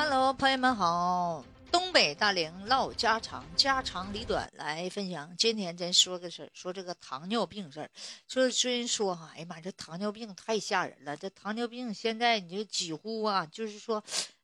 Hello，朋友们好，东北大龄唠家常，家长里短来分享。今天咱说个事儿，说这个糖尿病事儿。说虽然说哈，哎呀妈，这糖尿病太吓人了。这糖尿病现在你就几乎啊，就是说，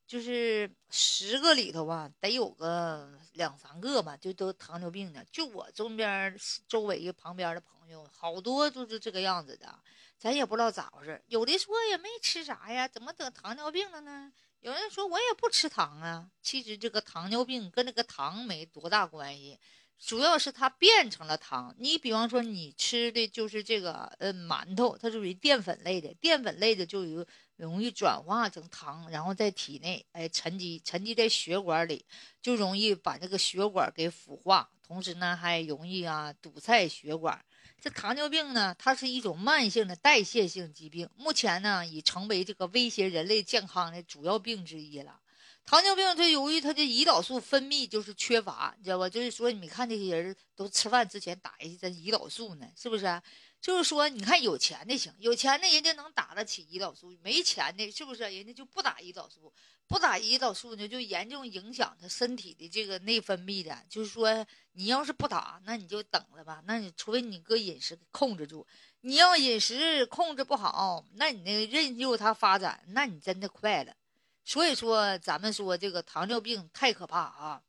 就是十个里头吧，得有个两三个吧，就都糖尿病的。就我周边周围旁边的朋友，好多都是这个样子的。咱也不知道咋回事，有的说也没吃啥呀，怎么得糖尿病了呢？有人说我也不吃糖啊，其实这个糖尿病跟那个糖没多大关系，主要是它变成了糖。你比方说你吃的就是这个呃馒头，它属于淀粉类的，淀粉类的就有容易转化成糖，然后在体内哎沉积沉积在血管里，就容易把这个血管给腐化，同时呢还容易啊堵塞血管。这糖尿病呢，它是一种慢性的代谢性疾病，目前呢已成为这个威胁人类健康的主要病之一了。糖尿病它由于它的胰岛素分泌就是缺乏，你知道吧？就是说，你看这些人都吃饭之前打一针胰岛素呢，是不是？就是说，你看有钱的行，有钱的人家能打得起胰岛素，没钱的，是不是？人家就不打胰岛素，不打胰岛素呢，就严重影响他身体的这个内分泌的。就是说，你要是不打，那你就等着吧。那你除非你搁饮食控制住，你要饮食控制不好，那你那个任由它发展，那你真的快了。所以说，咱们说这个糖尿病太可怕啊，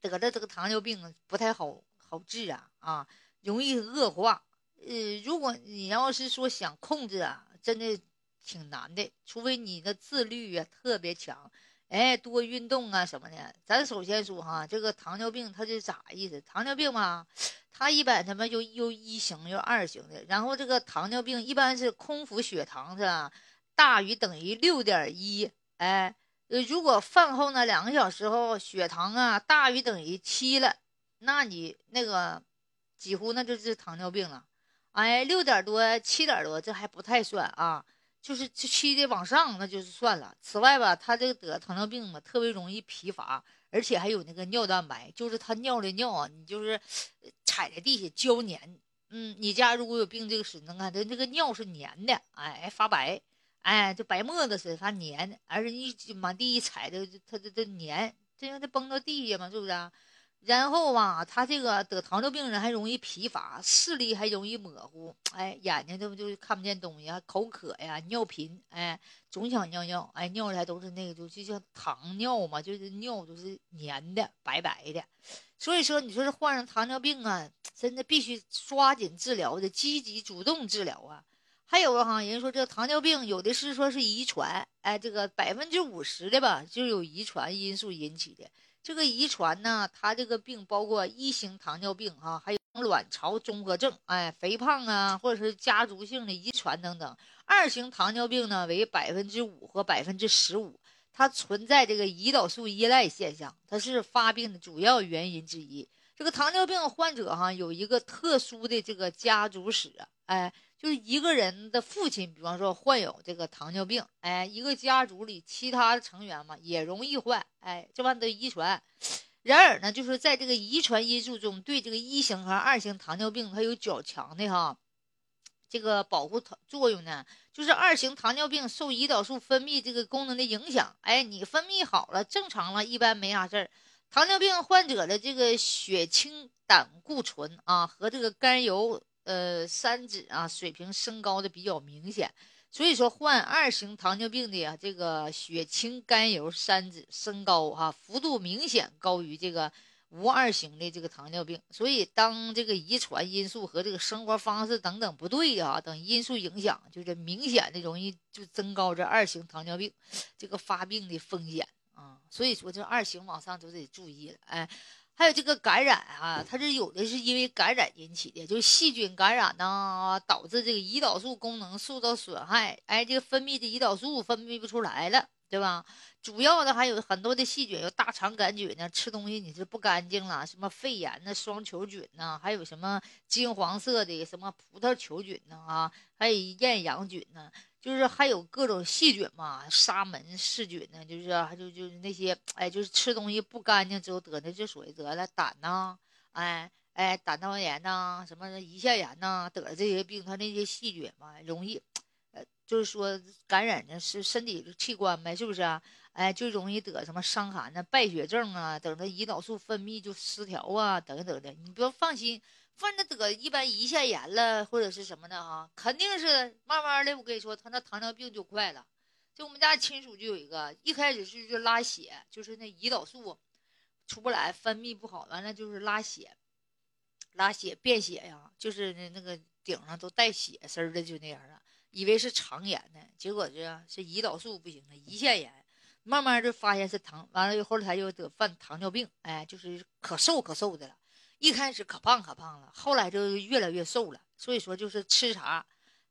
得了这个糖尿病不太好好治啊啊，容易恶化。呃，如果你要是说想控制啊，真的挺难的，除非你的自律啊特别强，哎，多运动啊什么的。咱首先说哈，这个糖尿病它是咋意思？糖尿病嘛，它一般他妈就又一型又二型的。然后这个糖尿病一般是空腹血糖是，大于等于六点一，哎，呃，如果饭后呢两个小时后血糖啊大于等于七了，那你那个几乎那就是糖尿病了。哎，六点多、七点多，这还不太算啊，就是七的往上，那就是算了。此外吧，他这个得糖尿病嘛，特别容易疲乏，而且还有那个尿蛋白，就是他尿的尿啊，你就是踩在地下胶粘。嗯，你家如果有病这个史，能看他那个尿是粘的，哎，发白，哎，就白沫子似的，发粘，而且你满地一踩的，它这这粘，这让它崩到地下嘛，是不是啊？然后吧，他这个得糖尿病人还容易疲乏，视力还容易模糊，哎，眼睛这不就看不见东西，还口渴呀，尿频，哎，总想尿尿，哎，尿出来都是那个，就就像糖尿嘛，就是尿都是黏的，白白的。所以说，你说这患上糖尿病啊，真的必须抓紧治疗的，积极主动治疗啊。还有哈，人说这糖尿病有的是说是遗传，哎，这个百分之五十的吧，就有遗传因素引起的。这个遗传呢，它这个病包括一型糖尿病哈，还有卵巢综合症，哎，肥胖啊，或者是家族性的遗传等等。二型糖尿病呢为百分之五和百分之十五，它存在这个胰岛素依赖现象，它是发病的主要原因之一。这个糖尿病患者哈有一个特殊的这个家族史，哎。就是一个人的父亲，比方说患有这个糖尿病，哎，一个家族里其他的成员嘛也容易患，哎，这玩意儿都遗传。然而呢，就是在这个遗传因素中，对这个一型和二型糖尿病它有较强的哈这个保护作用呢。就是二型糖尿病受胰岛素分泌这个功能的影响，哎，你分泌好了，正常了，一般没啥事儿。糖尿病患者的这个血清胆固醇啊和这个甘油。呃，三脂啊水平升高的比较明显，所以说患二型糖尿病的呀，这个血清甘油三酯升高哈，幅度明显高于这个无二型的这个糖尿病。所以当这个遗传因素和这个生活方式等等不对啊等因素影响，就是明显的容易就增高这二型糖尿病这个发病的风险啊。所以说这二型往上都得注意了，哎。还有这个感染啊，它是有的是因为感染引起的，就是细菌感染呢，导致这个胰岛素功能受到损害，哎，这个分泌的胰岛素分泌不出来了，对吧？主要的还有很多的细菌，有大肠杆菌呢，吃东西你是不干净了，什么肺炎的双球菌呢，还有什么金黄色的什么葡萄球菌呢啊，还有厌氧菌呢。就是还有各种细菌嘛，沙门氏菌呢，就是还就就是那些，哎，就是吃东西不干净之后得的，就属于得了胆呐，哎哎，胆道炎呐，什么胰腺炎呐，得了这些病，它那些细菌嘛，容易，就是说感染的是身体的器官呗，是不是啊？哎，就容易得什么伤寒呢、败血症啊，等着胰岛素分泌就失调啊，等等的。你不要放心，反正得一般胰腺炎了或者是什么的哈，肯定是慢慢的。我跟你说，他那糖尿病就快了。就我们家亲属就有一个，一开始是就拉血，就是那胰岛素出不来，分泌不好，完了就是拉血，拉血便血呀，就是那那个顶上都带血丝的，就那样了。以为是肠炎呢，结果这是胰岛素不行了，胰腺炎。慢慢就发现是糖，完了以后他就得犯糖尿病，哎，就是可瘦可瘦的了。一开始可胖可胖了，后来就越来越瘦了。所以说就是吃啥，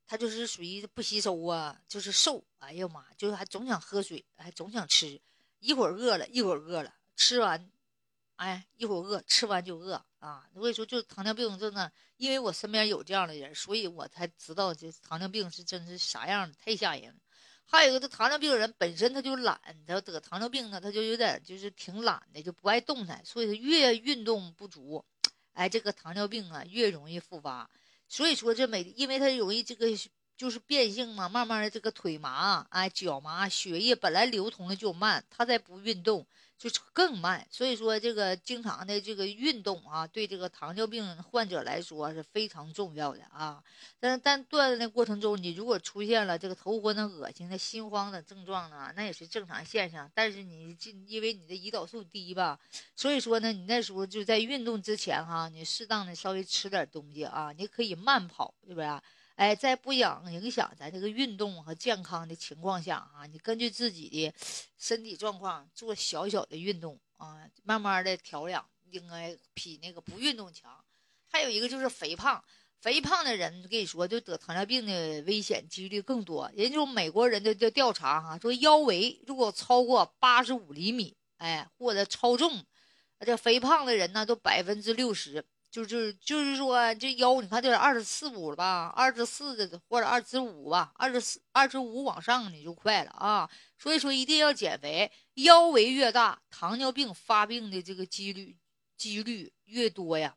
他就是属于不吸收啊，就是瘦。哎呀妈，就是还总想喝水，还总想吃，一会儿饿了，一会儿饿了，吃完，哎，一会儿饿，吃完就饿啊。所以说就是糖尿病症呢，因为我身边有这样的人，所以我才知道这糖尿病是真是啥样的，太吓人。还有一个，这糖尿病人本身他就懒，他得糖尿病呢，他就有点就是挺懒的，就不爱动弹，所以他越运动不足，哎，这个糖尿病啊越容易复发。所以说这每，因为他容易这个就是变性嘛，慢慢的这个腿麻，哎，脚麻，血液本来流通的就慢，他再不运动。就更慢，所以说这个经常的这个运动啊，对这个糖尿病患者来说是非常重要的啊。但但锻炼的过程中，你如果出现了这个头昏的、恶心的、心慌的症状呢，那也是正常现象。但是你这因为你的胰岛素低吧，所以说呢，你那时候就在运动之前哈，你适当的稍微吃点东西啊，你可以慢跑，是不是？哎，在不影影响咱这个运动和健康的情况下啊，你根据自己的 身体状况做小小的运动啊，慢慢的调养，应该比那个不运动强。还有一个就是肥胖，肥胖的人跟你说，就得糖尿病的危险几率更多。人就美国人的的调查哈，说腰围如果超过八十五厘米，哎，或者超重，这肥胖的人呢，都百分之六十。就是就是说，这腰你看，这二十四五了吧？二十四的或者二十五吧，二十四、二十五往上你就快了啊！所以说一定要减肥，腰围越大，糖尿病发病的这个几率几率越多呀，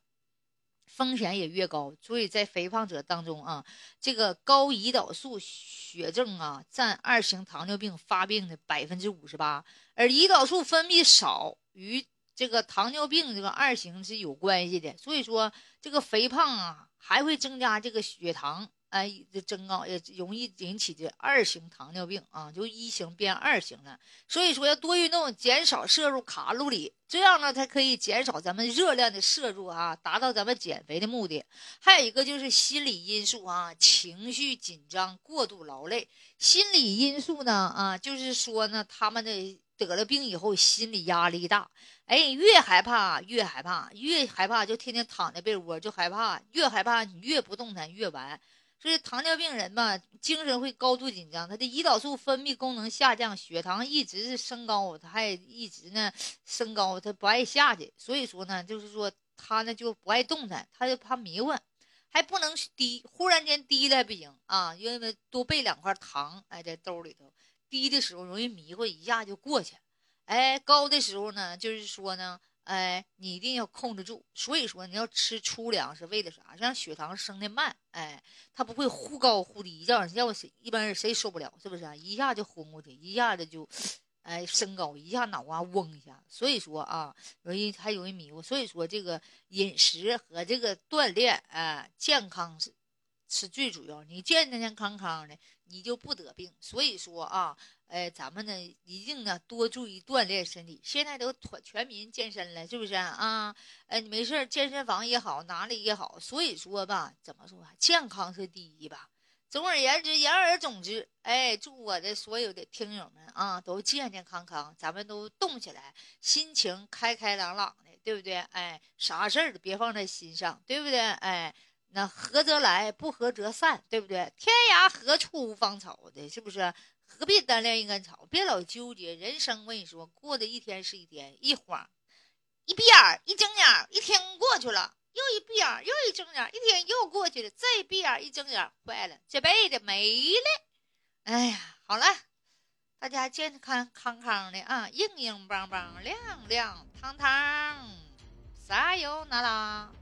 风险也越高。所以在肥胖者当中啊，这个高胰岛素血症啊，占二型糖尿病发病的百分之五十八，而胰岛素分泌少与。这个糖尿病这个二型是有关系的，所以说这个肥胖啊，还会增加这个血糖，哎，增高也容易引起这二型糖尿病啊，就一型变二型了。所以说要多运动，减少摄入卡路里，这样呢才可以减少咱们热量的摄入啊，达到咱们减肥的目的。还有一个就是心理因素啊，情绪紧张、过度劳累。心理因素呢啊，就是说呢，他们的。得了病以后，心理压力大，哎，越害怕越害怕，越害怕就天天躺在被窝就害怕，越害怕你越不动弹越完。所以糖尿病人嘛，精神会高度紧张，他的胰岛素分泌功能下降，血糖一直是升高，他还一直呢升高，他不爱下去。所以说呢，就是说他呢就不爱动弹，他就怕迷糊，还不能低，忽然间低了不行啊，因为多备两块糖哎在兜里头。低的时候容易迷糊，一下就过去。哎，高的时候呢，就是说呢，哎，你一定要控制住。所以说，你要吃粗粮是为了啥？让血糖升的慢，哎，它不会忽高忽低，这样要谁一般人谁受不了？是不是啊？一下就昏过去，一下子就，哎，升高，一下脑瓜嗡一下。所以说啊，容易还容易迷糊。所以说，这个饮食和这个锻炼，哎，健康是。是最主要，你健健康康的，你就不得病。所以说啊，呃，咱们呢一定呢多注意锻炼身体。现在都全全民健身了，是不是啊？呃，你没事健身房也好，哪里也好。所以说吧，怎么说，健康是第一吧。总而言之，言而总之，哎，祝我的所有的听友们啊，都健健康康，咱们都动起来，心情开开朗朗的，对不对？哎，啥事儿都别放在心上，对不对？哎。那合则来，不合则散，对不对？天涯何处无芳草的，是不是？何必单恋一根草？别老纠结人生。我跟你说，过的一天是一天，一晃，一闭眼一睁眼一天过去了；又一闭眼又一睁眼一天又过去了；再闭眼一睁眼坏了，这辈子没了。哎呀，好了，大家健康康康的啊，硬硬邦邦，亮亮堂堂，撒由那拉。